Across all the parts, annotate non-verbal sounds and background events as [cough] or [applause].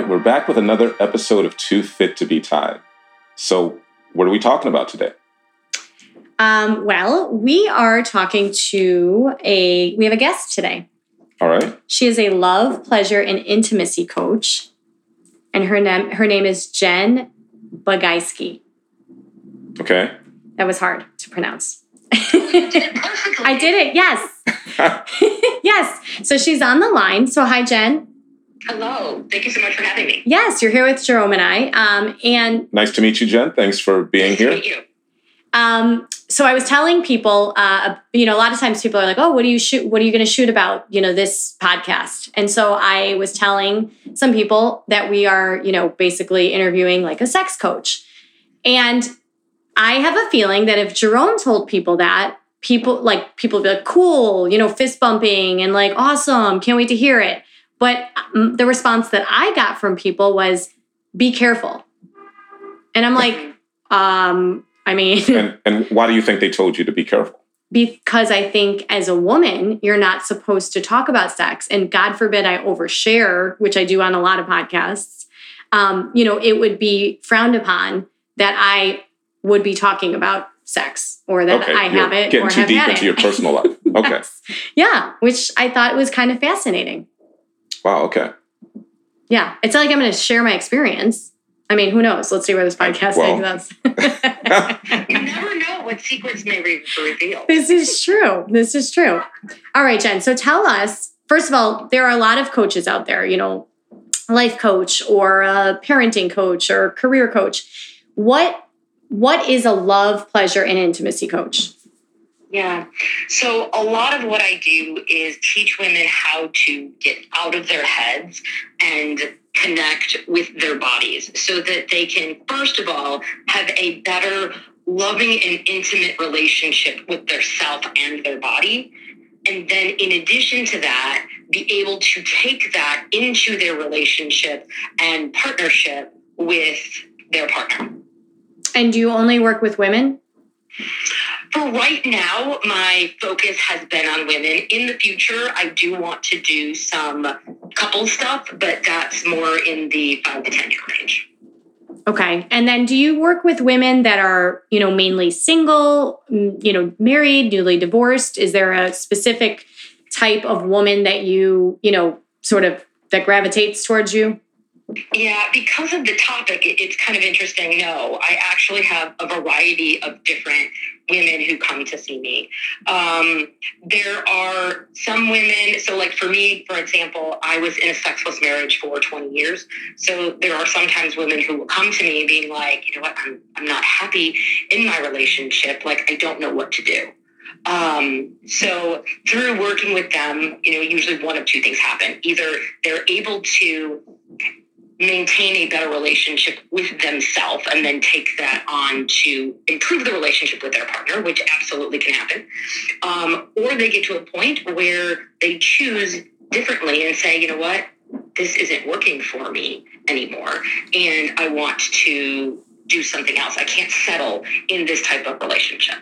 Right, we're back with another episode of Too Fit to Be Tied. So, what are we talking about today? Um, well, we are talking to a, we have a guest today. All right. She is a love, pleasure, and intimacy coach. And her name, her name is Jen Bagaisky. Okay. That was hard to pronounce. [laughs] I did it, yes. [laughs] [laughs] yes. So she's on the line. So, hi, Jen. Hello. Thank you so much for having me. Yes, you're here with Jerome and I. Um, and nice to meet you, Jen. Thanks for being Nice to here. meet you. Um, so I was telling people, uh, you know, a lot of times people are like, "Oh, what do you shoot? What are you going to shoot about?" You know, this podcast. And so I was telling some people that we are, you know, basically interviewing like a sex coach. And I have a feeling that if Jerome told people that, people like people would be like, "Cool," you know, fist bumping and like, "Awesome, can't wait to hear it." But um, the response that I got from people was, "Be careful." And I'm like, [laughs] um, I mean, [laughs] And, and why do you think they told you to be careful? because I think as a woman, you're not supposed to talk about sex. And God forbid I overshare, which I do on a lot of podcasts. Um, you know, it would be frowned upon that I would be talking about sex or that okay. I have it getting or too have deep had into it. your personal life. [laughs] Okay. Yes. Yeah, which I thought was kind of fascinating. Wow. Okay. Yeah, it's not like I'm going to share my experience. I mean, who knows? Let's see where this podcast Well. takes us. [laughs] [laughs] You never know what secrets may re- reveal. This is true. This is true. All right, Jen. So tell us, first of all, there are a lot of coaches out there, you know, life coach or a parenting coach or career coach. What what is a love, pleasure, and intimacy coach? Yeah. So a lot of what I do is teach women how to get out of their heads and connect with their bodies so that they can, first of all, have a better, loving, and intimate relationship with their self and their body. And then, in addition to that, be able to take that into their relationship and partnership with their partner. And do you only work with women? For right now, my focus has been on women. In the future, I do want to do some couple stuff, but that's more in the five to 10 year range. Okay. And then do you work with women that are, you know, mainly single, you know, married, newly divorced? Is there a specific type of woman that you, you know, sort of that gravitates towards you? Yeah, because of the topic, it's kind of interesting. No, I actually have a variety of different women who come to see me. Um, there are some women, so like for me, for example, I was in a sexless marriage for 20 years. So there are sometimes women who will come to me being like, you know what, I'm, I'm not happy in my relationship. Like, I don't know what to do. Um, so through working with them, you know, usually one of two things happen. Either they're able to maintain a better relationship with themselves and then take that on to improve the relationship with their partner, which absolutely can happen. Um, or they get to a point where they choose differently and say, you know what, this isn't working for me anymore. And I want to do something else. I can't settle in this type of relationship.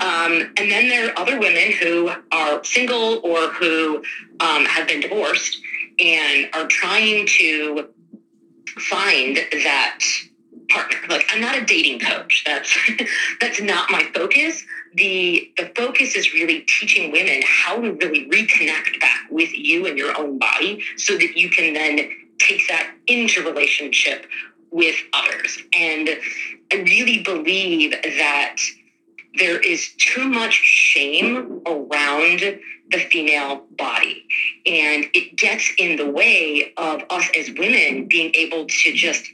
Um, and then there are other women who are single or who um, have been divorced and are trying to find that partner. Like I'm not a dating coach. That's [laughs] that's not my focus. The the focus is really teaching women how to really reconnect back with you and your own body so that you can then take that into relationship with others. And I really believe that there is too much shame around the female body. And it gets in the way of us as women being able to just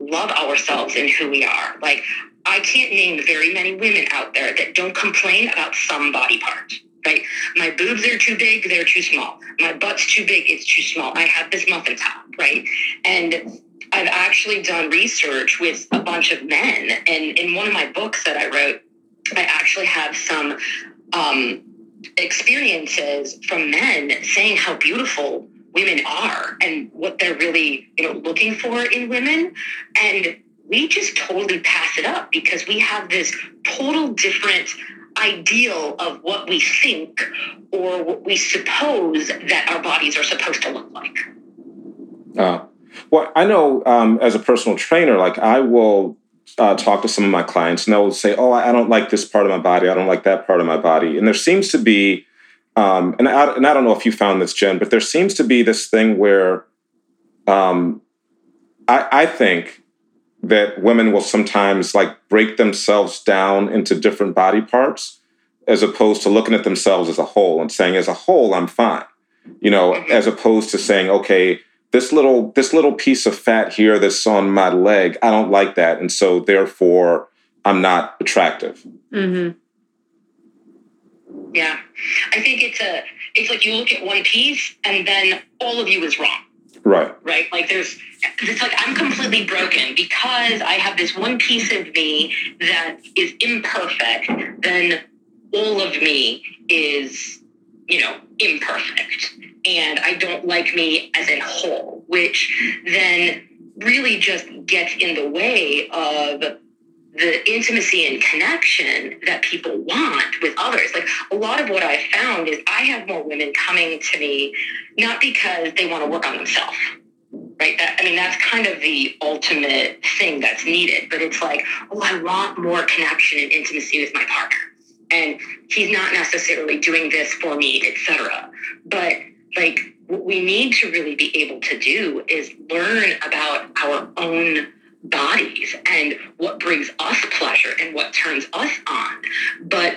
love ourselves and who we are. Like, I can't name very many women out there that don't complain about some body part. right? My boobs are too big, they're too small. My butt's too big, it's too small. I have this muffin top, right? And I've actually done research with a bunch of men. And in one of my books that I wrote, I actually have some um, experiences from men saying how beautiful women are and what they're really you know looking for in women and we just totally pass it up because we have this total different ideal of what we think or what we suppose that our bodies are supposed to look like. Uh, well, I know um, as a personal trainer, like I will uh, talk to some of my clients and they'll say, Oh, I don't like this part of my body. I don't like that part of my body. And there seems to be, um, and, I, and I don't know if you found this, Jen, but there seems to be this thing where um, I, I think that women will sometimes like break themselves down into different body parts as opposed to looking at themselves as a whole and saying as a whole i'm fine you know as opposed to saying okay this little this little piece of fat here that's on my leg i don't like that. And so therefore i'm not attractive. Mm-hmm. yeah. I think it's a it's like you look at one piece and then all of you is wrong. Right. Right? Like there's it's like I'm completely broken because I have this one piece of me that is imperfect, then all of me is, you know, imperfect. And I don't like me as a whole, which then really just gets in the way of the intimacy and connection that people want with others. Like a lot of what I've found is I have more women coming to me not because they want to work on themselves right? That, I mean, that's kind of the ultimate thing that's needed. But it's like, oh, I want more connection and intimacy with my partner, and he's not necessarily doing this for me, etc. But like, what we need to really be able to do is learn about our own bodies and what brings us pleasure and what turns us on. But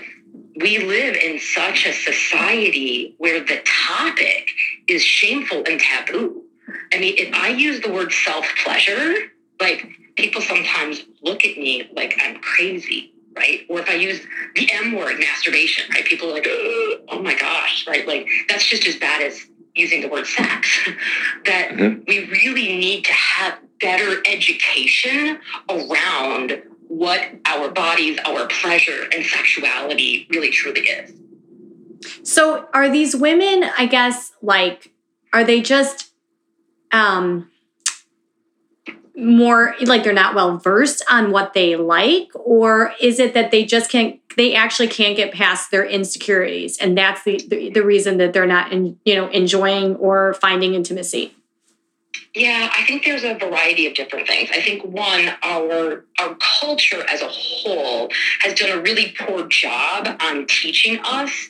we live in such a society where the topic is shameful and taboo I mean, if I use the word self pleasure, like people sometimes look at me like I'm crazy, right? Or if I use the M word, masturbation, right? People are like, oh my gosh, right? Like that's just as bad as using the word sex. [laughs] that mm-hmm. we really need to have better education around what our bodies, our pleasure, and sexuality really truly is. So, are these women, I guess, like, are they just um, more like they're not well versed on what they like? Or is it that they just can't they actually can't get past their insecurities and that's the the, the reason that they're not in, you know enjoying or finding intimacy? Yeah i think there's a variety of different things. I think one our our culture as a whole has done a really poor job on teaching us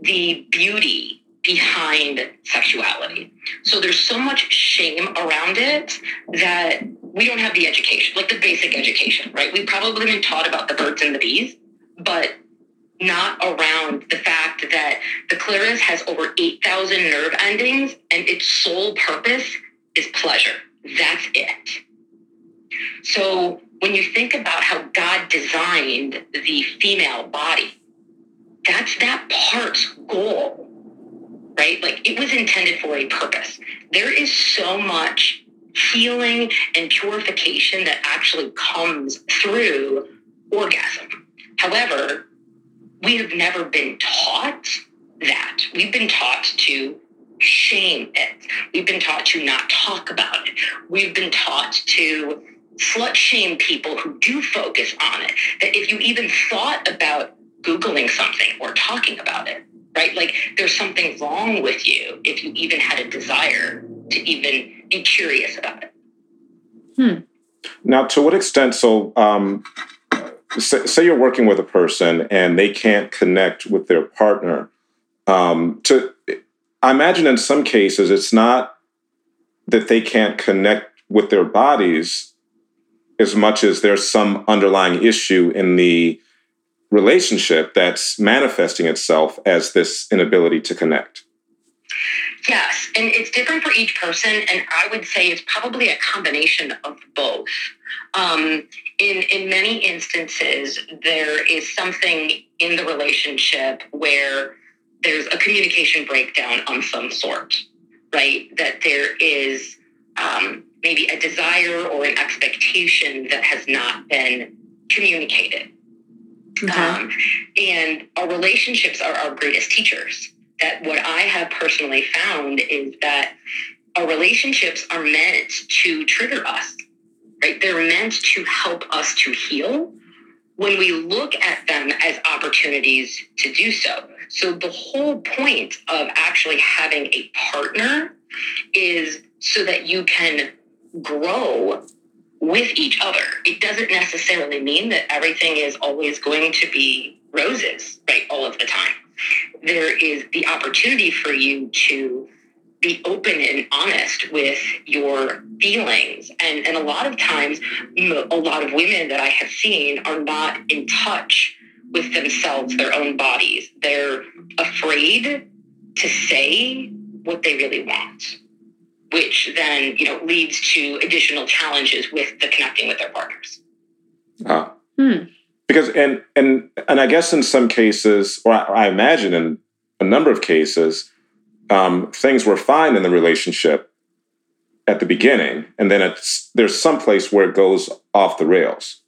the beauty behind sexuality. So there's so much shame around it that we don't have the education, like the basic education, right? We've probably been taught about the birds and the bees, but not around the fact that the clitoris has over 8,000 nerve endings and its sole purpose is pleasure. That's it. So when you think about how God designed the female body, that's that part's goal right? Like it was intended for a purpose. There is so much healing and purification that actually comes through orgasm. However, we have never been taught that. We've been taught to shame it. We've been taught to not talk about it. We've been taught to slut shame people who do focus on it. That if you even thought about Googling something or talking about it, right? Like there's something wrong with you if you even had a desire to even be curious about it. Hmm. Now, to what extent? So, um, say, say, you're working with a person and they can't connect with their partner. Um, to, I imagine in some cases it's not that they can't connect with their bodies as much as there's some underlying issue in the relationship that's manifesting itself as this inability to connect. Yes, and it's different for each person, and I would say it's probably a combination of both. Um, in in many instances, there is something in the relationship where there's a communication breakdown on some sort, right? That there is um, maybe a desire or an expectation that has not been communicated. Okay. Um, and our relationships are our greatest teachers. That what I have personally found is that our relationships are meant to trigger us, right? They're meant to help us to heal when we look at them as opportunities to do so. So the whole point of actually having a partner is so that you can grow with each other. It doesn't necessarily mean that everything is always going to be roses, right, all of the time. There is the opportunity for you to be open and honest with your feelings. And, and a lot of times, a lot of women that I have seen are not in touch with themselves, their own bodies. They're afraid to say what they really want, which then, you know, leads to additional challenges with the connecting with their partners. Uh, Hmm. Because and and and I guess in some cases, or I, I imagine in a number of cases, um, things were fine in the relationship at the beginning, and then it's there's some place where it goes off the rails.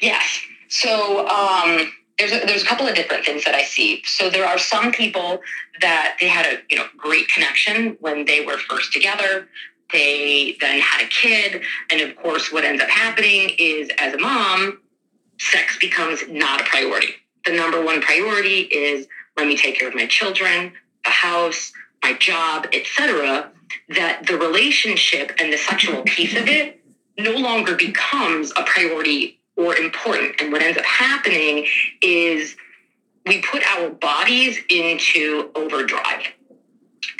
Yes. So um, there's a, there's a couple of different things that I see. So there are some people that they had a you know great connection when they were first together. They then had a kid, and of course, what ends up happening is as a mom, sex becomes not a priority. The number one priority is let me take care of my children, the house, my job, etc. That the relationship and the sexual piece of it no longer becomes a priority or important. And what ends up happening is we put our bodies into overdrive.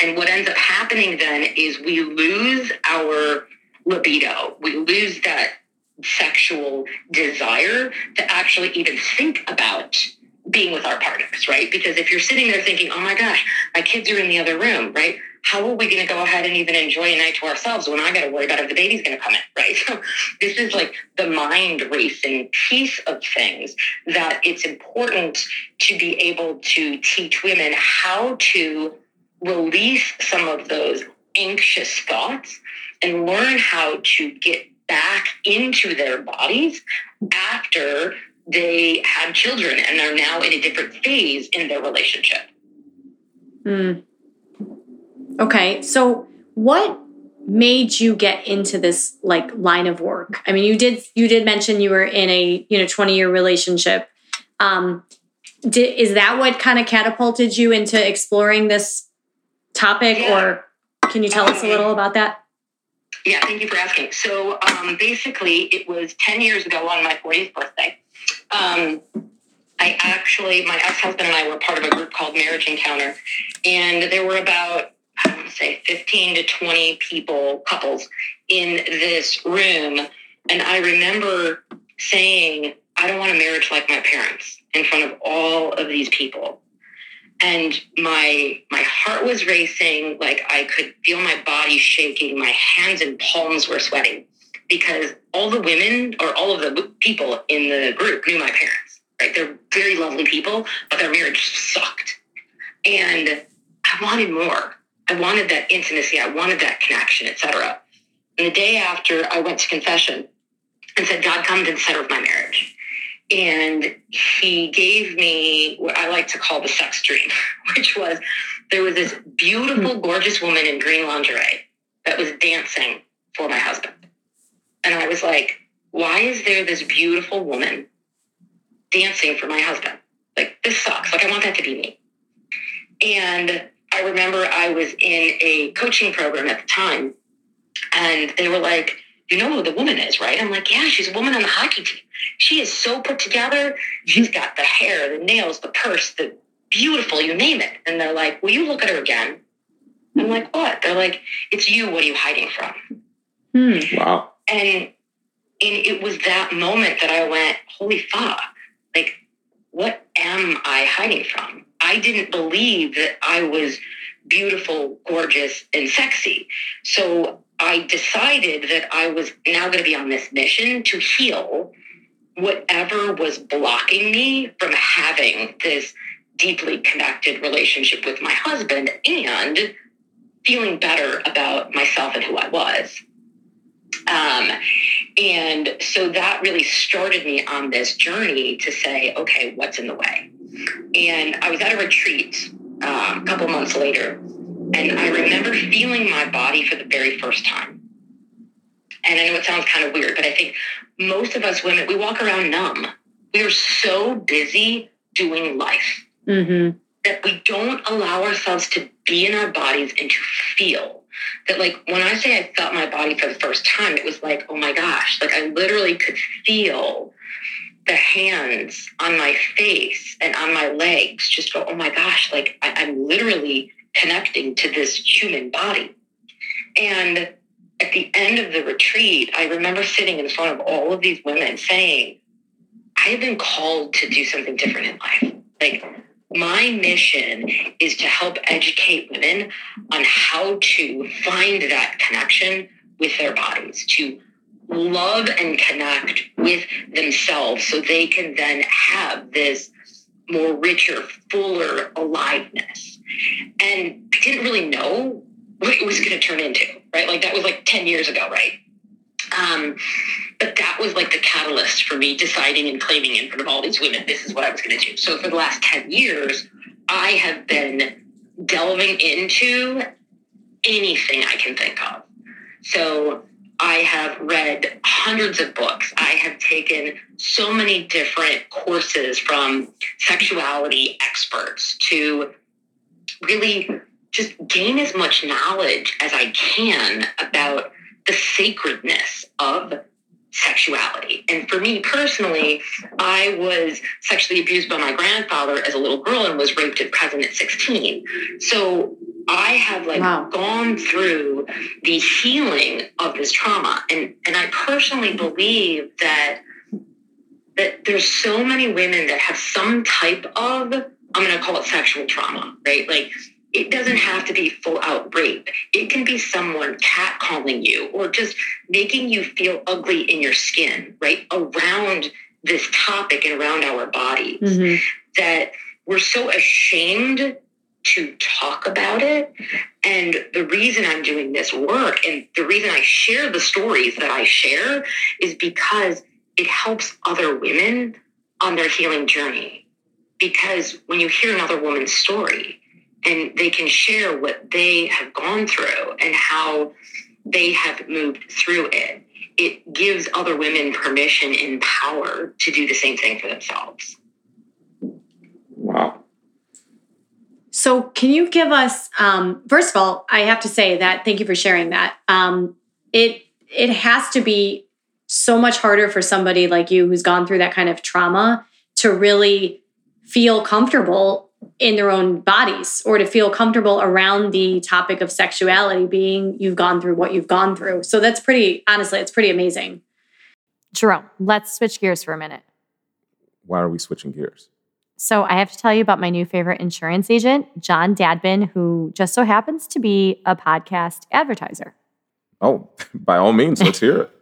And what ends up happening then is we lose our libido. We lose that sexual desire to actually even think about being with our partners, right? Because if you're sitting there thinking, oh my gosh, my kids are in the other room, right? How are we going to go ahead and even enjoy a night to ourselves when I got to worry about if the baby's going to come in, [laughs] right? So this is like the mind racing piece of things that it's important to be able to teach women how to release some of those anxious thoughts and learn how to get back into their bodies after they have children and are now in a different phase in their relationship. Hmm. Okay, so what made you get into this like line of work? I mean, you did you did mention you were in a you know twenty year relationship. Um, did, is that what kind of catapulted you into exploring this topic, Yeah. or can you tell us a little about that? Yeah, thank you for asking. So um, basically, it was 10 years ago on my 40th birthday. Um, I actually, my ex husband and I were part of a group called Marriage Encounter, and there were about, I want to say, 15 to 20 people, couples in this room. And I remember saying, I don't want a marriage like my parents in front of all of these people and my my heart was racing like i could feel my body shaking my hands and palms were sweating because all the women or all of the people in the group knew my parents right? They're very lovely people but their marriage sucked. And i wanted more. I wanted that intimacy. I wanted that connection etc and the day after i went to confession and said god come center of my marriage and he gave me what I like to call the sex dream, [laughs] which was there was this beautiful, hmm. gorgeous woman in green lingerie that was dancing for my husband. And I was like, why is there this beautiful woman dancing for my husband? Like, this sucks. Like, I want that to be me. And I remember I was in a coaching program at the time, and they were like, you know who the woman is, right? I'm like, yeah, she's a woman on the hockey team. She is so put together. She's got the hair, the nails, the purse, the beautiful, you name it. And they're like, will you look at her again? I'm like, what? They're like, it's you. What are you hiding from? Hmm. Wow. And and it was that moment that I went, holy fuck! Like, what am I hiding from? I didn't believe that I was beautiful, gorgeous, and sexy. So I decided that I was now going to be on this mission to heal whatever was blocking me from having this deeply connected relationship with my husband and feeling better about myself and who I was. Um, and so that really started me on this journey to say, okay, what's in the way? And I was at a retreat uh, a couple months later, and I remember feeling my body for the very first time. And I know it sounds kind of weird, but I think most of us women, we walk around numb. We are so busy doing life Mm-hmm. that we don't allow ourselves to be in our bodies and to feel that like when i say i felt my body for the first time it was like oh my gosh like i literally could feel the hands on my face and on my legs just go oh my gosh like I, i'm literally connecting to this human body. And at the end of the retreat i remember sitting in front of all of these women saying i have been called to do something different in life. Like my mission is to help educate women on how to find that connection with their bodies, to love and connect with themselves so they can then have this more richer, fuller aliveness. And I didn't really know what it was going to turn into, right? Like that was like 10 years ago, right? Um, but that was like the catalyst for me deciding and claiming in front of all these women, this is what I was going to do. So for the last 10 years, I have been delving into anything I can think of. So I have read hundreds of books. I have taken so many different courses from sexuality experts to really just gain as much knowledge as I can about the sacredness of sexuality. And for me personally, I was sexually abused by my grandfather as a little girl and was raped at present at 16. So I have like Wow. gone through the healing of this trauma. And and I personally believe that that there's so many women that have some type of I'm going to call it sexual trauma, right? Like it doesn't have to be full out rape. It can be someone catcalling you or just making you feel ugly in your skin, right? Around this topic and around our bodies Mm-hmm. that we're so ashamed to talk about it. And the reason I'm doing this work and the reason I share the stories that I share is because it helps other women on their healing journey. Because when you hear another woman's story and they can share what they have gone through and how they have moved through it, it gives other women permission and power to do the same thing for themselves. Wow. So, can you give us? Um, first of all, I have to say that thank you for sharing that. Um, it it has to be so much harder for somebody like you who's gone through that kind of trauma to really feel comfortable in their own bodies or to feel comfortable around the topic of sexuality being you've gone through what you've gone through so that's pretty honestly it's pretty amazing Jerome, let's switch gears for a minute. Why are we switching gears? So, I have to tell you about my new favorite insurance agent, John Dadbin, who just so happens to be a podcast advertiser. Oh, [laughs] by all means, let's hear it. [laughs]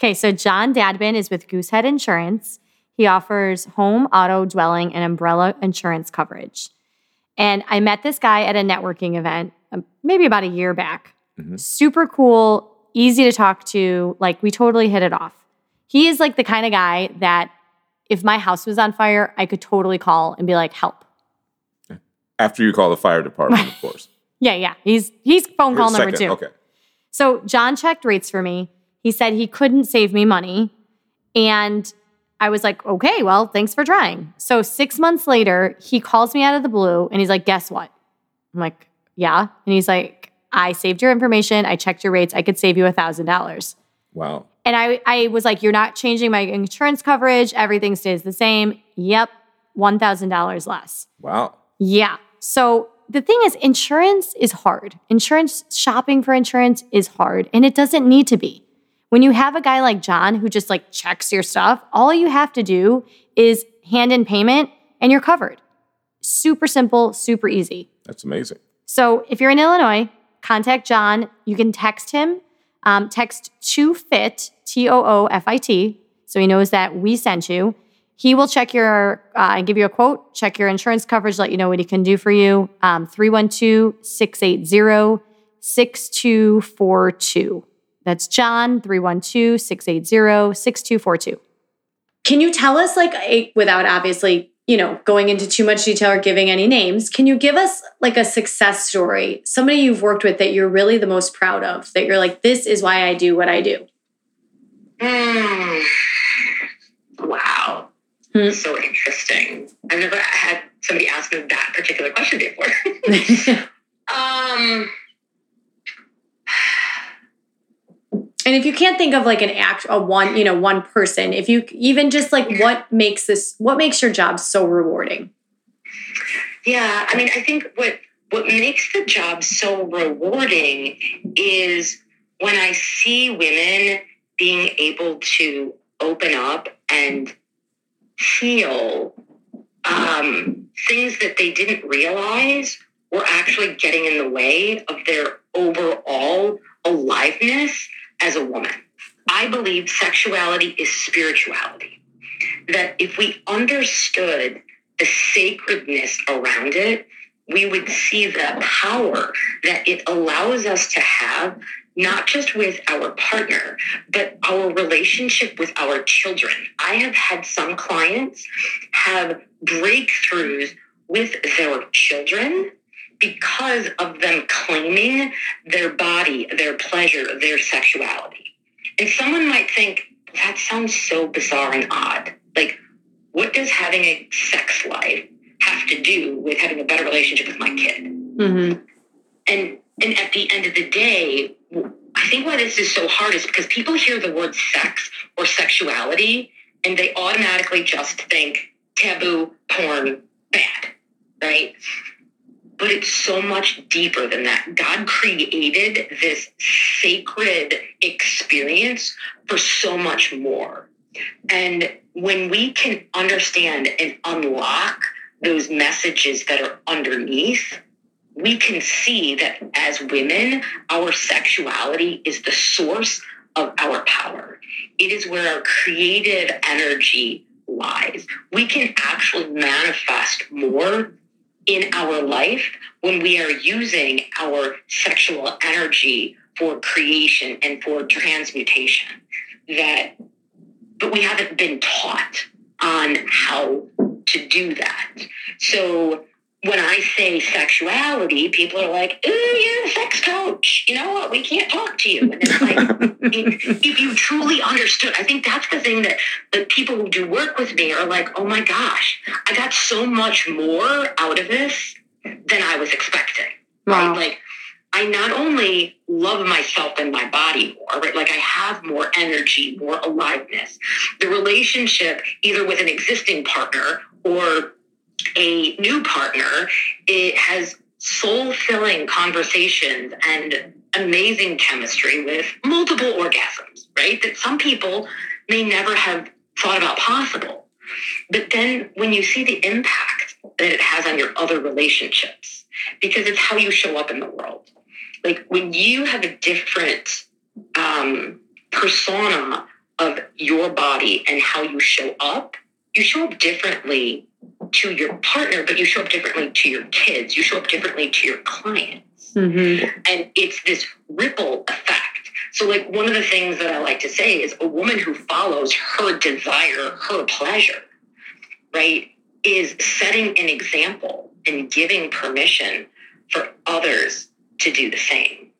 Okay, so John Dadbin is with Goosehead Insurance. He offers home, auto, dwelling, and umbrella insurance coverage. And I met this guy at a networking event um, maybe about a year back. Mhm. Super cool, easy to talk to. Like, we totally hit it off. He is like the kind of guy that if my house was on fire, I could totally call and be like, help. After you call the fire department, of course. [laughs] Yeah, yeah. He's he's phone call number two. Okay. So John checked rates for me. He said he couldn't save me money. And I was like, okay, well, thanks for trying. So six months later, he calls me out of the blue and he's like, guess what? I'm like, yeah. And he's like, I saved your information. I checked your rates. I could save you a thousand dollars. Wow. And I, I was like, you're not changing my insurance coverage. Everything stays the same. Yep. $1,000 less. Wow. Yeah. So the thing is, insurance is hard. Insurance, shopping for insurance is hard, and it doesn't need to be. When you have a guy like John who just like checks your stuff, all you have to do is hand in payment and you're covered. Super simple, super easy. That's amazing. So if you're in Illinois, contact John. You can text him. Um, text to fit T O O F I T, so he knows that we sent you. He will check your uh, and give you a quote, check your insurance coverage, let you know what he can do for you. Um, 312 680 6242. That's John, 312 680 6242. Can you tell us, like, a, without obviously, you know, going into too much detail or giving any names, can you give us like a success story, somebody you've worked with that you're really the most proud of, that you're like, this is why I do what I do? Mm. Wow. Hmm. So interesting. I've never had somebody ask me that particular question before. [laughs] [laughs] um, And if you can't think of like an act, a one, you know, one person, if you even just like what makes this, what makes your job so rewarding? yeah, I mean, I think what what makes the job so rewarding is when I see women being able to open up and feel um, things that they didn't realize were actually getting in the way of their overall aliveness as a woman. I believe sexuality is spirituality. That if we understood the sacredness around it, we would see the power that it allows us to have, not just with our partner, but our relationship with our children. I have had some clients have breakthroughs with their children because of them claiming their body, their pleasure, their sexuality. And someone might think, that sounds so bizarre and odd. Like, what does having a sex life have to do with having a better relationship with my kid? Mm-hmm. And and at the end of the day, I think why this is so hard is because people hear the word sex or sexuality and they automatically just think taboo, porn, bad, right? But it's so much deeper than that. God created this sacred experience for so much more. And when we can understand and unlock those messages that are underneath, we can see that as women, our sexuality is the source of our power. It is where our creative energy lies. We can actually manifest more in our life when we are using our sexual energy for creation and for transmutation. That, but we haven't been taught on how to do that. So when I say sexuality, people are like, "Ooh, you're a sex coach." You know what? We can't talk to you. And it's like, [laughs] if, if you truly understood, I think that's the thing that the people who do work with me are like, "Oh my gosh, I got so much more out of this than I was expecting." Wow. Right? Like, I not only love myself and my body more, right? Like I have more energy, more aliveness. The relationship, either with an existing partner or a new partner, it has soul filling conversations and amazing chemistry with multiple orgasms, right? That some people may never have thought about possible. But then when you see the impact that it has on your other relationships, because it's how you show up in the world. Like when you have a different um, persona of your body and how you show up, you show up differently to your partner, but you show up differently to your kids. You show up differently to your clients. Mm-hmm. And it's this ripple effect. So, like, one of the things that I like to say is a woman who follows her desire, her pleasure, right, is setting an example and giving permission for others to do the same.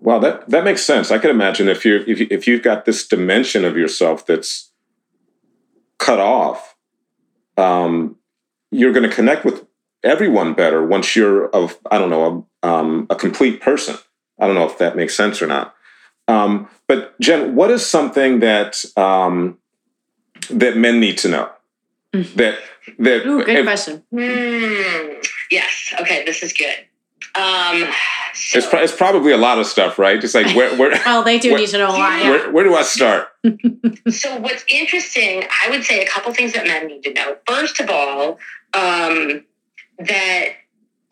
Wow, that that makes sense. I can imagine if you if you, if you've got this dimension of yourself that's cut off, um, you're going to connect with everyone better once you're of I don't know a, um, a complete person. I don't know if that makes sense or not. Um, but Jen, what is something that um, that men need to know? That that Ooh, good if- question. Hmm. Yes. Okay. This is good. So, it's, pro- it's probably a lot of stuff, right? Just like where where [laughs] Well, they do What- need to know a lot. Yeah. where, where do I start? [laughs] so what's interesting, I would say a couple things that men need to know. First of all, um, that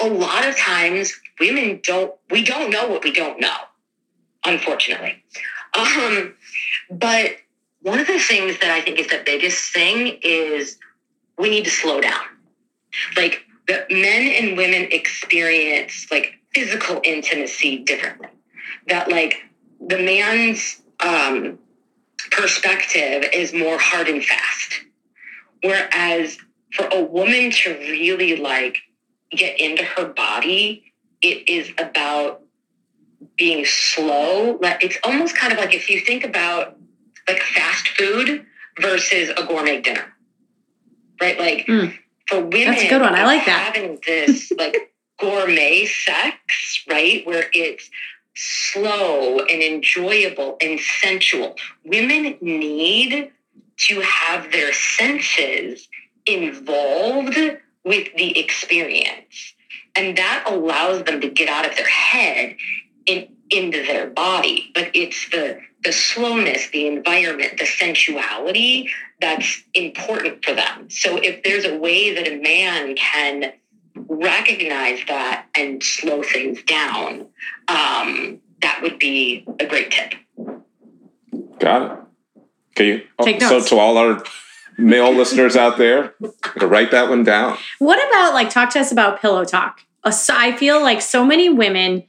a lot of times women don't, we don't know what we don't know, unfortunately. Um, but one of the things that I think is the biggest thing is we need to slow down. Like the men and women experience like physical intimacy differently. That like the man's um, perspective is more hard and fast. Whereas for a woman to really like get into her body, it is about being slow. Like It's almost kind of like if you think about like fast food versus a gourmet dinner, right? Like mm. for women, that's a good one. I like that. Having this like [laughs] gourmet sex, right, where it's slow and enjoyable and sensual. Women need to have their senses involved with the experience. And that allows them to get out of their head and into their body. But it's the the slowness, the environment, the sensuality that's important for them. So if there's a way that a man can recognize that and slow things down, um, that would be a great tip. Got it. Can you? Oh, Take notes. So to all our male listeners out there, to write that one down. What about like talk to us about pillow talk? I feel like so many women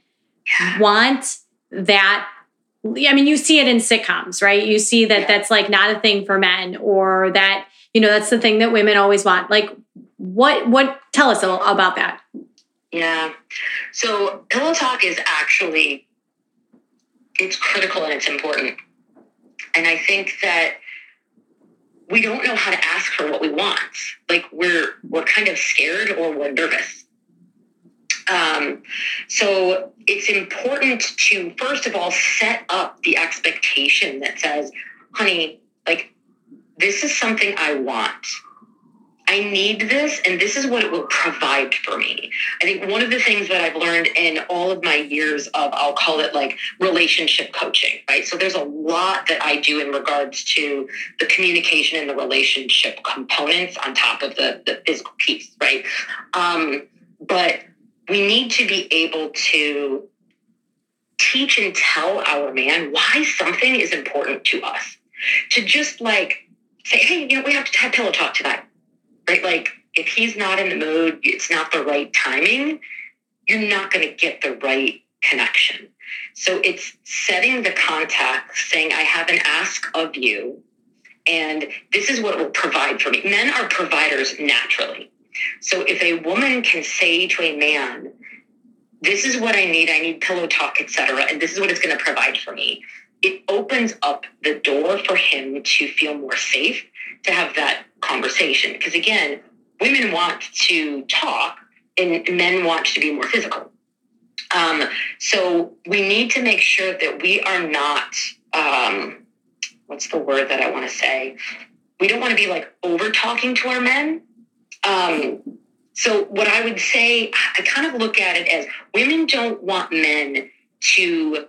want that I mean, you see it in sitcoms, right? You see that that's like not a thing for men, or that you know that's the thing that women always want. Like, what what? Tell us about that. Yeah. So pillow talk is actually it's critical and it's important, and I think that we don't know how to ask for what we want. Like we're we're kind of scared or we're nervous. Um, so it's important to, first of all, set up the expectation that says, honey, like, this is something I want. I need this, and this is what it will provide for me. I think one of the things that I've learned in all of my years of, I'll call it like relationship coaching, right? So there's a lot that I do in regards to the communication and the relationship components on top of the, the physical piece, right? Um, but we need to be able to teach and tell our man why something is important to us. To just like say, hey, you know, we have to have pillow talk tonight, right? Like if he's not in the mood, it's not the right timing, you're not going to get the right connection. So it's setting the context, saying, I have an ask of you, and this is what will provide for me. Men are providers naturally. So if a woman can say to a man, this is what I need, I need pillow talk, etc., and this is what it's going to provide for me, it opens up the door for him to feel more safe to have that conversation. Because again, women want to talk and men want to be more physical. Um, so we need to make sure that we are not, um, what's the word that I want to say? We don't want to be like over talking to our men um, so what I would say, I kind of look at it as women don't want men to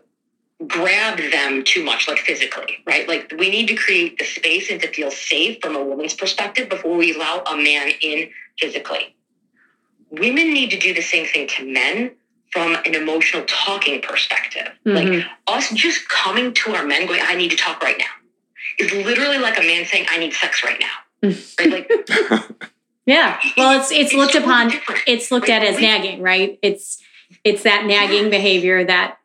grab them too much, like physically, right? Like we need to create the space and to feel safe from a woman's perspective before we allow a man in physically. Women need to do the same thing to men from an emotional talking perspective. Mm-hmm. Like us just coming to our men going, I need to talk right now is literally like a man saying, I need sex right now. [laughs] right? Like Yeah. Well, it's it's, it's looked upon different. it's looked at as nagging, right? It's it's that nagging behavior that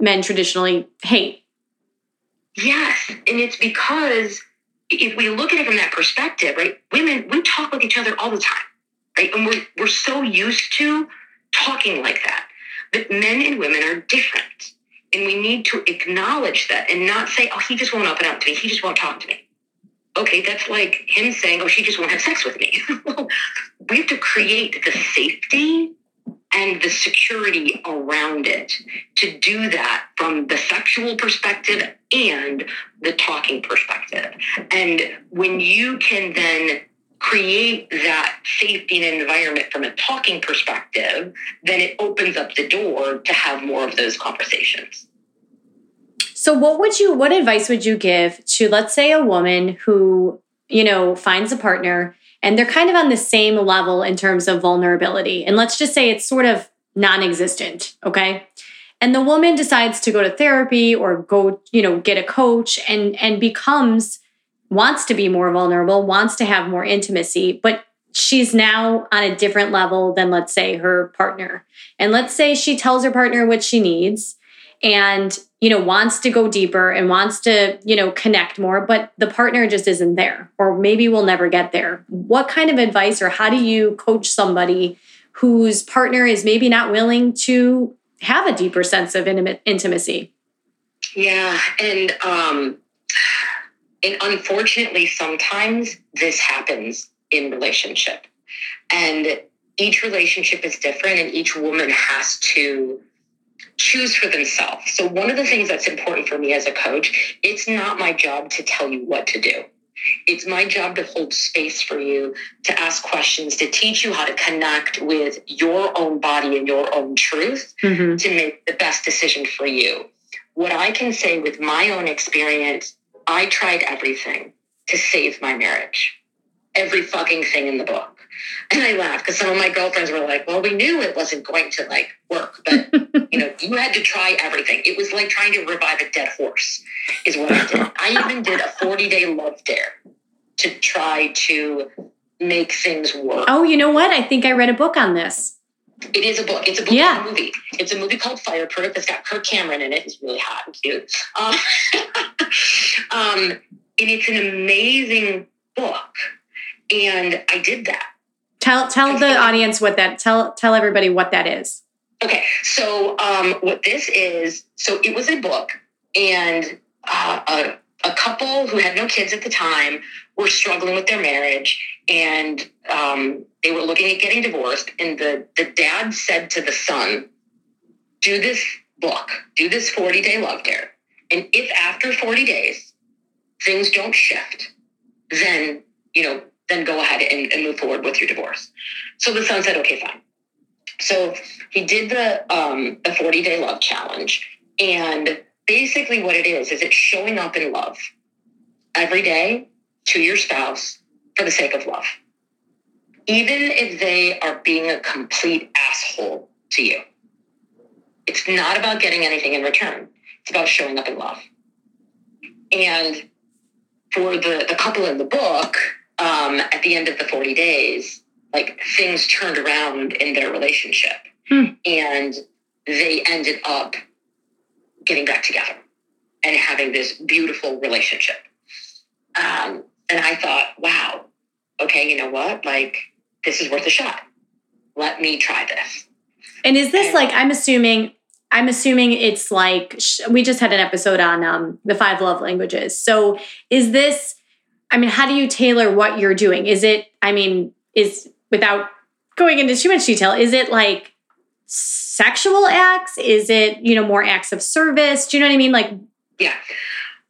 men traditionally hate. Yes, and it's because if we look at it from that perspective, right? Women we talk with each other all the time, right? And we're we're so used to talking like that. But men and women are different. And we need to acknowledge that and not say, oh, he just won't open up to me. He just won't talk to me okay, that's like him saying, oh, she just won't have sex with me. [laughs] we have to create the safety and the security around it to do that from the sexual perspective and the talking perspective. And when you can then create that safety and environment from a talking perspective, then it opens up the door to have more of those conversations. So what would you what advice would you give to let's say a woman who, you know, finds a partner and they're kind of on the same level in terms of vulnerability. And let's just say it's sort of non-existent, okay? and the woman decides to go to therapy or go, you know, get a coach and and becomes wants to be more vulnerable, wants to have more intimacy, but she's now on a different level than let's say her partner. And let's say she tells her partner what she needs and you know wants to go deeper and wants to you know connect more but the partner just isn't there or maybe we'll never get there. What kind of advice or how do you coach somebody whose partner is maybe not willing to have a deeper sense of intimate intimacy? Yeah and um and unfortunately sometimes this happens in relationship. And each relationship is different and each woman has to choose for themselves so one of the things that's important for me as a coach it's not my job to tell you what to do it's my job to hold space for you, to ask questions, to teach you how to connect with your own body and your own truth mm-hmm. to make the best decision for you. What I can say with my own experience, I tried everything to save my marriage. Every fucking thing in the book. And I laughed because some of my girlfriends were like, well, we knew it wasn't going to like work, but [laughs] you know, you had to try everything. It was like trying to revive a dead horse, is what I did. I even did a 40 day love dare to try to make things work. oh you know what i think i read a book on this It is a book. It's a book. Yeah. A movie. It's a movie called Fireproof. It's got Kirk Cameron in it. He's really hot and cute. Um, [laughs] um, and it's an amazing book. And I did that. Tell tell the audience what that tell tell everybody what that is Okay, so um, what this is, so it was a book, and uh, a, a couple who had no kids at the time were struggling with their marriage, and um, they were looking at getting divorced. And the the dad said to the son, "Do this book, do this forty day love dare, and if after forty days things don't shift, then you know, then go ahead and, and move forward with your divorce." So the son said, "Okay, fine." So he did the um, the 40 day love challenge. And basically, what it is, is it's showing up in love every day to your spouse for the sake of love. Even if they are being a complete asshole to you, it's not about getting anything in return, it's about showing up in love. And for the, the couple in the book, um, at the end of the 40 days, like things turned around in their relationship Hmm. and they ended up getting back together and having this beautiful relationship um, and i thought wow okay you know what like this is worth a shot let me try this And is this like I'm assuming I'm assuming it's like sh- we just had an episode on um, the five love languages. So is this? I mean, how do you tailor what you're doing? Is it? I mean, is without going into too much detail, is it like sexual acts? Is it you know more acts of service? Do you know what I mean? Like yeah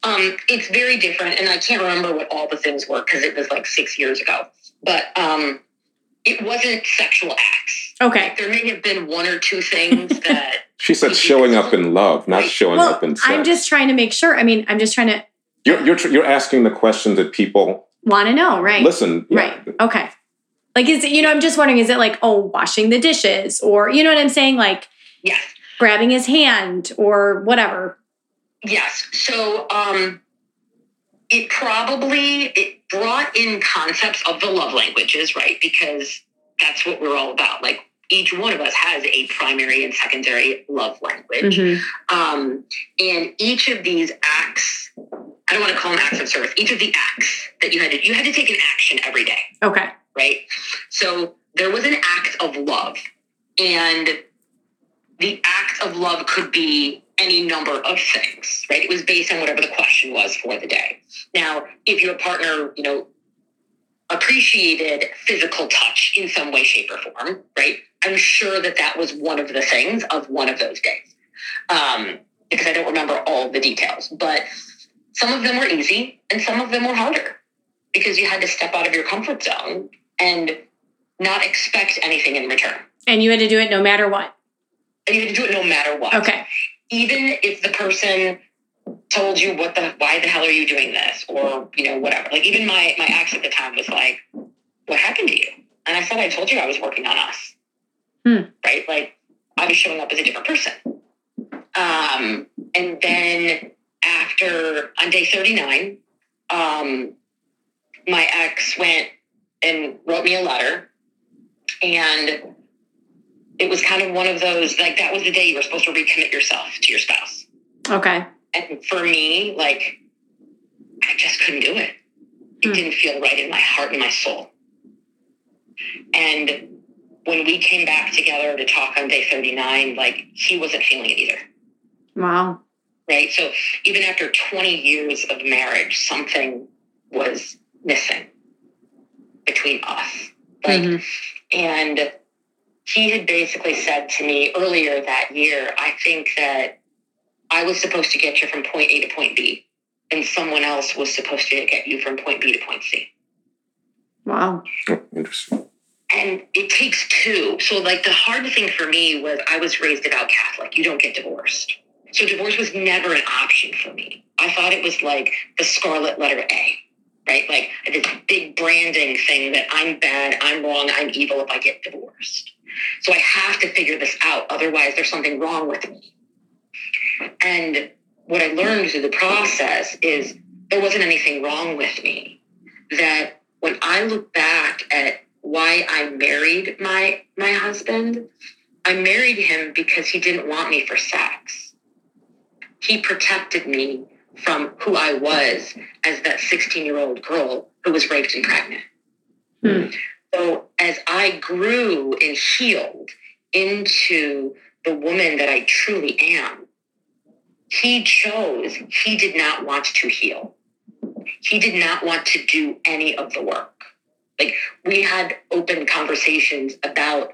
um, it's very different and i can't remember what all the things were because it was like six years ago but um, it wasn't sexual acts okay. there may have been one or two things that [laughs] She said showing up in love, not showing Well, up in sex. I'm just trying to make sure. I mean, I'm just trying to you're, you're, tr- you're asking the question that people want to know, right? listen. yeah. Right. Okay. Like, is it, you know, I'm just wondering, is it like, oh, washing the dishes or, you know what I'm saying? Like yes grabbing his hand or whatever. Yes. So um, it probably it brought in concepts of the love languages, right? Because that's what we're all about. Like each one of us has a primary and secondary love language, Mhm. um, and each of these acts. I don't want to call them acts of service. Each of the acts that you had to you had to take an action every day Okay. right? So there was an act of love, and the act of love could be any number of things, right? It was based on whatever the question was for the day. Now, if your partner, you know, appreciated physical touch in some way, shape, or form, right? I'm sure that that was one of the things of one of those days. Um, because I don't remember all the details, but some of them were easy and some of them were harder because you had to step out of your comfort zone and not expect anything in return. And you had to do it no matter what. And you had to do it no matter what. Okay. Even if the person told you what the why the hell are you doing this or you know whatever. Like even my my ex at the time was like, "What happened to you?" And I said, "I told you I was working on us." Hmm. Right? Like I was showing up as a different person. Um, and then after on day 39, um, my ex went and wrote me a letter. And it was kind of one of those like that was the day you were supposed to recommit yourself to your spouse. Okay. And for me, like I just couldn't do it. It Hmm. didn't feel right in my heart and my soul. And when we came back together to talk on day 39, like he wasn't feeling it either. Wow. Right. So even after 20 years of marriage, something was missing between us. Like, Mhm. and he had basically said to me earlier that year, I think that I was supposed to get you from point A to point B, and someone else was supposed to get you from point B to point C. Wow. Oh, interesting. And it takes two. So, like, the hard thing for me was I was raised devout Catholic. You don't get divorced. So, divorce was never an option for me. I thought it was like the scarlet letter A, right? Like this big branding thing that I'm bad, I'm wrong, I'm evil if I get divorced. So, I have to figure this out. Otherwise, there's something wrong with me. And what I learned through the process is there wasn't anything wrong with me. That when I look back at why I married my my husband, I married him because he didn't want me for sex. He protected me from who I was as that 16 year old girl who was raped and pregnant. Hmm. So as I grew and healed into the woman that I truly am, he chose, he did not want to heal. He did not want to do any of the work. Like we had open conversations about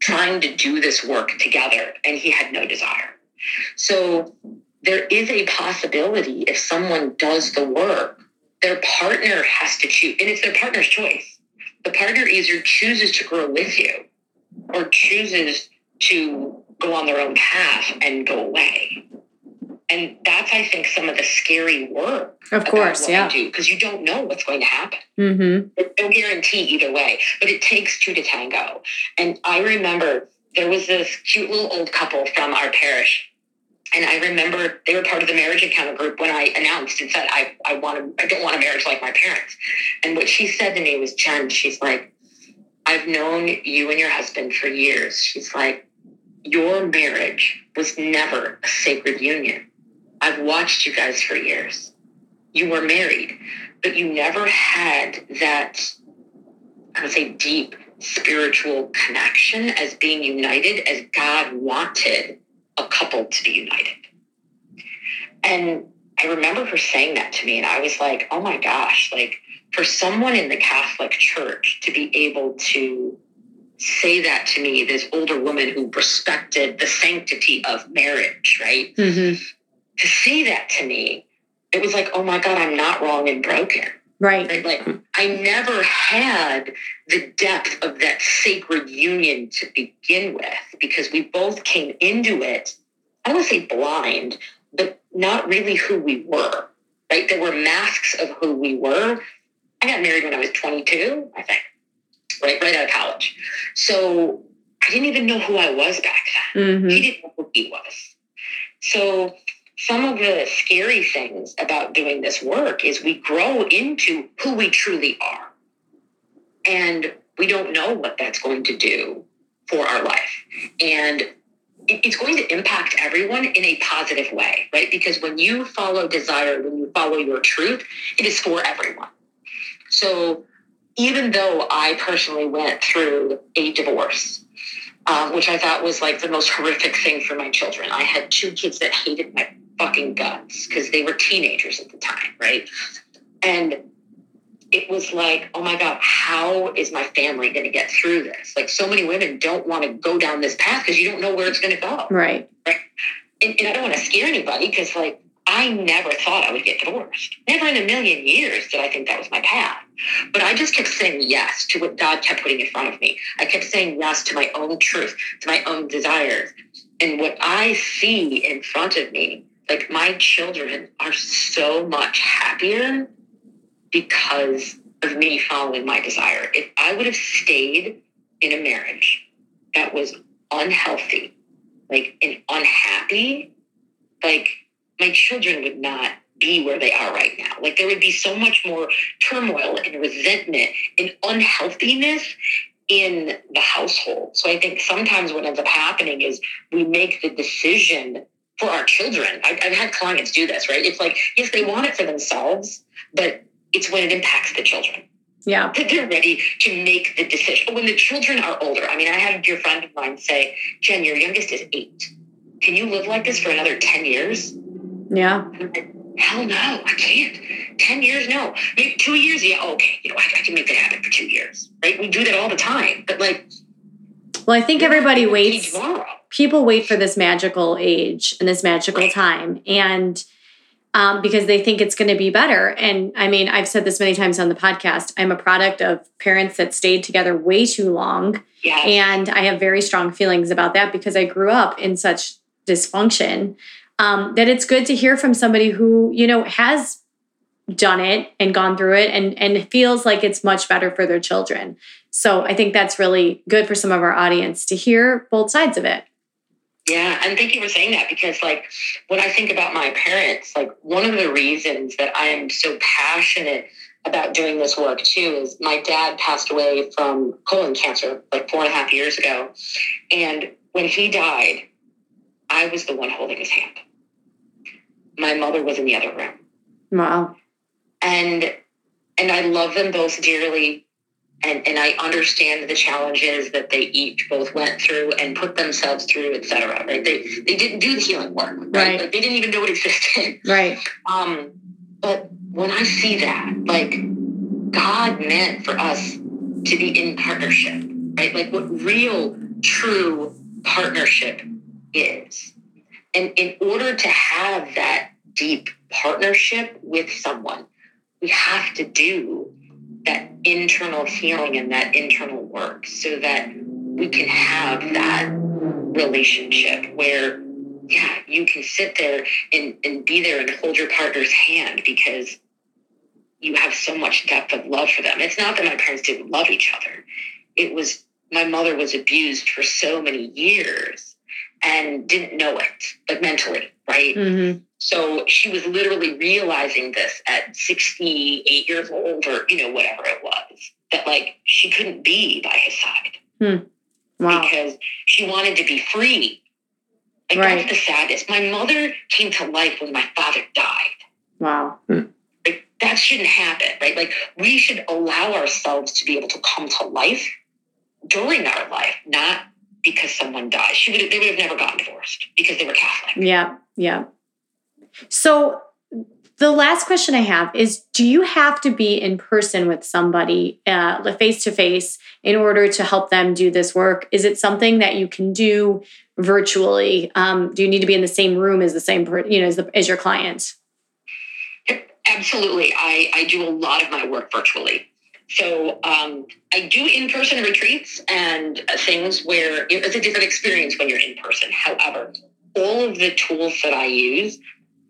trying to do this work together, and he had no desire. So there is a possibility if someone does the work, their partner has to choose, and it's their partner's choice. The partner either chooses to grow with you or chooses to go on their own path and go away. And that's, I think, some of the scary work. Of course, yeah. Because you don't know what's going to happen. Mm-hmm. There's no guarantee either way, but it takes two to tango. And I remember there was this cute little old couple from our parish. And I remember they were part of the marriage encounter group when I announced and said, I, I want I don't want a marriage like my parents. And what she said to me was, Jen, she's like, I've known you and your husband for years. She's like, your marriage was never a sacred union. I've watched you guys for years. You were married, but you never had that, I would say, deep spiritual connection as being united as God wanted a couple to be united. And I remember her saying that to me, and I was like, oh my gosh, like for someone in the Catholic Church to be able to say that to me, this older woman who respected the sanctity of marriage, right? Mm-hmm. To say that to me, it was like, oh my God, I'm not wrong and broken. Right. Right? Like I never had the depth of that sacred union to begin with because we both came into it, I don't want to say blind, but not really who we were. Right? There were masks of who we were. I got married when I was 22, I think. Right, right out of college. So I didn't even know who I was back then. Mm-hmm. He didn't know who he was. So some of the scary things about doing this work is we grow into who we truly are. And we don't know what that's going to do for our life. And it's going to impact everyone in a positive way, right? Because when you follow desire, when you follow your truth, it is for everyone. So even though I personally went through a divorce, um, which I thought was like the most horrific thing for my children. I had two kids that hated my fucking guts because they were teenagers at the time, right? And it was like, oh my God, how is my family going to get through this? Like, so many women don't want to go down this path because you don't know where it's going to go. Right. And, and I don't want to scare anybody because, like, I never thought I would get divorced. Never in a million years did I think that was my path. But I just kept saying yes to what God kept putting in front of me. I kept saying yes to my own truth, to my own desires. And what I see in front of me, like my children are so much happier because of me following my desire. If I would have stayed in a marriage that was unhealthy, like and unhappy, like my children would not be where they are right now. Like there would be so much more turmoil and resentment and unhealthiness in the household. So I think sometimes what ends up happening is we make the decision for our children. I've, I've had clients do this, right? It's like, yes, they want it for themselves, but it's when it impacts the children. Yeah. That they're ready to make the decision. When the children are older, I mean, I had a dear friend of mine say, Jen, your youngest is eight. Can you live like this for another 10 years? Yeah. Hell no, I can't. 10 years, no. Maybe two years, yeah, okay. You know, I, I can make that happen for two years, right? We do that all the time. But like, Well, I think everybody waits. tomorrow. People wait for this magical age and this magical time, and um, because they think it's going to be better. And I mean, I've said this many times on the podcast. I'm a product of parents that stayed together way too long, Yeah. and I have very strong feelings about that because I grew up in such dysfunction. Um, that it's good to hear from somebody who you know has done it and gone through it and and feels like it's much better for their children. So I think that's really good for some of our audience to hear both sides of it. Yeah, and thank you for saying that because, like, when I think about my parents, like, one of the reasons that I am so passionate about doing this work too is my dad passed away from colon cancer like four and a half years ago. And when he died, I was the one holding his hand. My mother was in the other room. Wow. and and I love them both dearly and and I understand the challenges that they each both went through and put themselves through, et cetera. Right? They they didn't do the healing work, right? Right. Like they didn't even know it existed. Right. Um, but when I see that, like God meant for us to be in partnership, right? Like what real, true partnership is. And in order to have that deep partnership with someone, we have to do that internal healing and that internal work so that we can have that relationship where yeah, you can sit there and, and be there and hold your partner's hand because you have so much depth of love for them. It's not that my parents didn't love each other. It was my mother was abused for so many years and didn't know it, like mentally, right? hmm So she was literally realizing this at 68 years old or, you know, whatever it was, that like she couldn't be by his side hmm. Wow. because she wanted to be free. Like Right. that's the saddest. My mother came to life when my father died. Wow. Hmm. Like that shouldn't happen, right? Like we should allow ourselves to be able to come to life during our life, not because someone died. She would they would have never gotten divorced because they were Catholic. Yeah. Yeah. So the last question I have is do you have to be in person with somebody face to face in order to help them do this work? Is it something that you can do virtually? Um, do you need to be in the same room as the same, you know, as, the, as your client? Absolutely. I, I do a lot of my work virtually. So um, I do in-person retreats and uh, things where it's a different experience when you're in person. However, all of the tools that I use,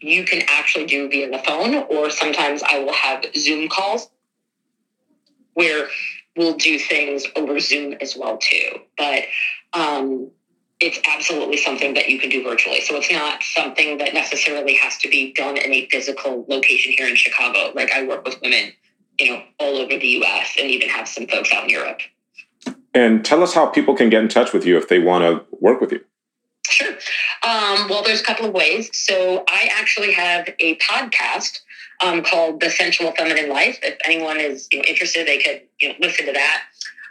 you can actually do via the phone, or sometimes I will have Zoom calls where we'll do things over Zoom as well too. But um, it's absolutely something that you can do virtually. So it's not something that necessarily has to be done in a physical location here in Chicago. Like I work with women, you know, all over the US and even have some folks out in Europe. And tell us how people can get in touch with you if they want to work with you. Sure. [laughs] Um, well, there's a couple of ways. So I actually have a podcast um, called The Sensual Feminine Life. If anyone is you know, interested, they could you know, listen to that.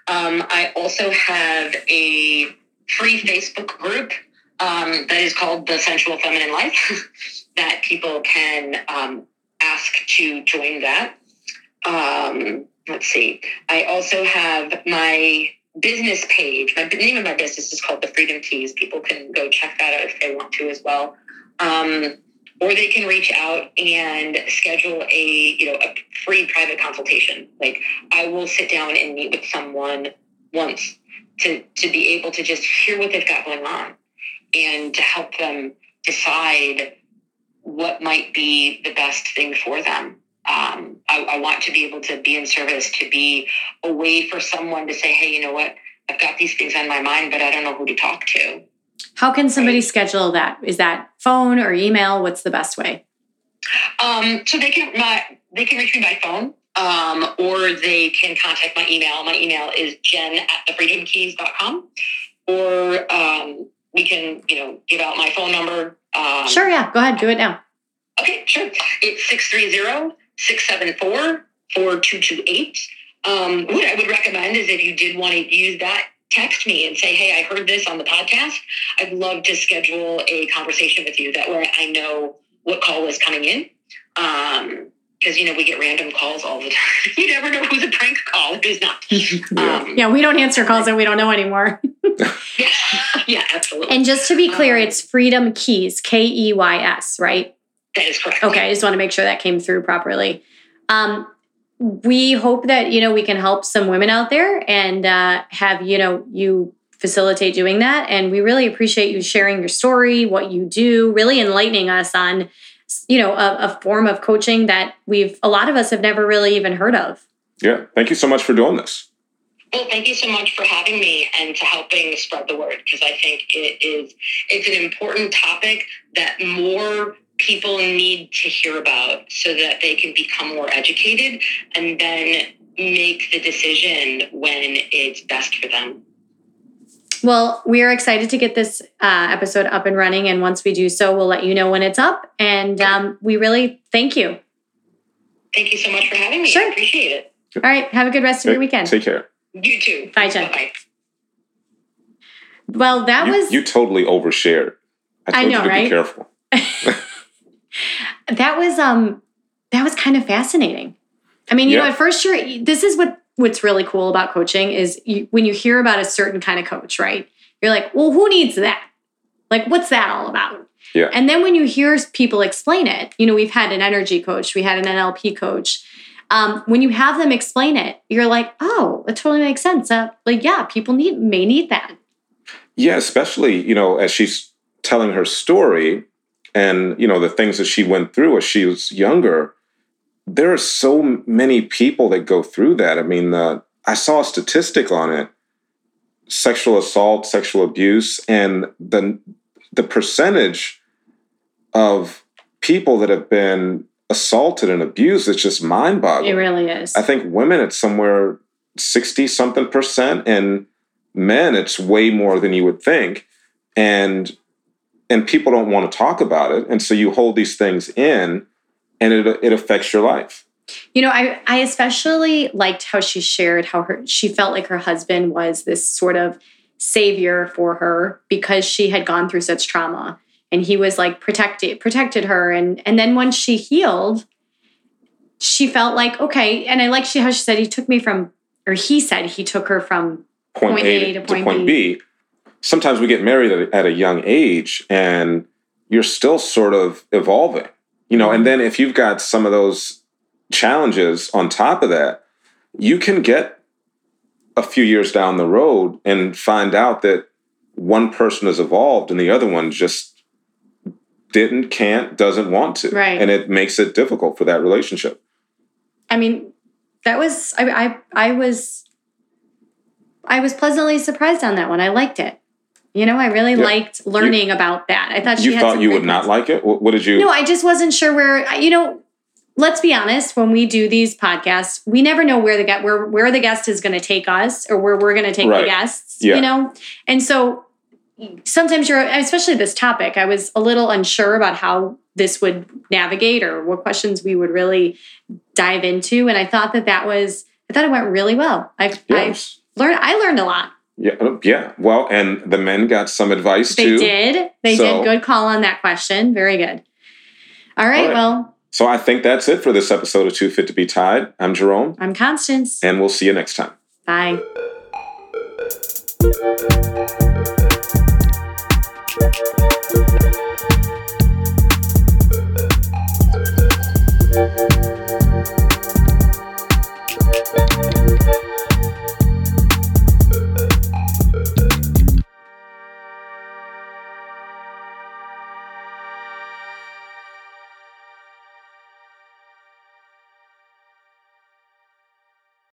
Um, I also have a free Facebook group um, that is called The Sensual Feminine Life [laughs] that people can um, ask to join that. Um, let's see. I also have my business page. My the name of my business is called The Freedom Keys. People can go check that out if they want to as well. Um, or they can reach out and schedule a you know a free private consultation. Like I will sit down and meet with someone once to to be able to just hear what they've got going on and to help them decide what might be the best thing for them. Um, I, I want to be able to be in service, to be a way for someone to say, hey, you know what? I've got these things on my mind, but I don't know who to talk to. How can somebody schedule that? Is that phone or email? What's the best way? Um, so they can my, they can reach me by phone, um, or they can contact my email. My email is jen at thefreedomkeys.com. Or um, we can, you know, give out my phone number. Um, Sure, yeah. Go ahead, do it now. Okay, sure. It's 630 674 4228. Um, What I would recommend is if you did want to use that, text me and say, hey, I heard this on the podcast. I'd love to schedule a conversation with you. That way I know what call is coming in. Um, Because, you know, we get random calls all the [laughs] time. you never know who's a prank call and who's not. [laughs] Yeah. Um, Yeah, we don't answer calls that we don't know anymore. yeah, [laughs] yeah, absolutely. And just to be clear, Um, it's Freedom Keys, K E Y S, right? That is correct. Okay, I just want to make sure that came through properly. Um, we hope that you know we can help some women out there and uh, have you know you facilitate doing that. And we really appreciate you sharing your story, what you do, really enlightening us on you know a, a form of coaching that we've a lot of us have never really even heard of. Yeah. Thank you so much for doing this. Well, thank you so much for having me and to helping spread the word because I think it is it's an important topic that more people need to hear about so that they can become more educated and then make the decision when it's best for them. Well, we are excited to get this uh, episode up and running, and once we do so, we'll let you know when it's up. And um, we really thank you. Thank you so much for having me. Sure. I appreciate it. All right, have a good rest of your weekend. Take care. You too. Bye, Jen. Bye. Well, that you, was you totally overshared. I I know, you to right? be careful. That was um that was kind of fascinating. I mean, you know, at first you're this is what what's really cool about coaching is you, when you hear about a certain kind of coach, right? You're like, well, who needs that? Like, what's that all about? Yeah. And then when you hear people explain it, you know, we've had an energy coach, we had an NLP coach. Um, when you have them explain it, you're like, oh, it totally makes sense. Uh, like, yeah, people need may need that. Yeah, especially, you know, as she's telling her story and, you know, the things that she went through as she was younger, there are so many people that go through that. I mean, uh, I saw a statistic on it sexual assault, sexual abuse, and the, the percentage of people that have been assaulted and abused is just mind boggling. It really is. I think women it's somewhere 60 something percent and men it's way more than you would think and and people don't want to talk about it and so you hold these things in and it it affects your life. You know, I I especially liked how she shared how her she felt like her husband was this sort of savior for her because she had gone through such trauma and he was like protected protected her and and then once she healed she felt like okay and I like she how she said he took me from or he said he took her from Point, Point A, to to point, point B. Sometimes we get married at a, young age and you're still sort of evolving. You know, and then if you've got some of those challenges on top of that, you can get a few years down the road and find out that one person has evolved and the other one just didn't, can't, doesn't want to. Right. And it makes it difficult for that relationship. I mean that was I I I was I was pleasantly surprised on that one. I liked it. You know, I really Yeah. liked learning about that. I thought she You thought you would not like it? What, what did you? No, I just wasn't sure where. You know, let's be honest. When we do these podcasts, we never know where the guest where where the guest is going to take us or where we're going to take Right. the guests. Yeah. You know, and so sometimes you're, especially this topic. I was a little unsure about how this would navigate or what questions we would really dive into, and I thought that that was. I thought it went really well. I, Yes. I learned. I learned a lot. Yeah, oh, yeah. Well, and the men got some advice they too. They did. They so. did. Good call on that question. Very good. All right, All right. Well. So I think that's it for this episode of Too Fit to Be Tied. I'm Jerome. I'm Constance. And we'll see you next time. Bye.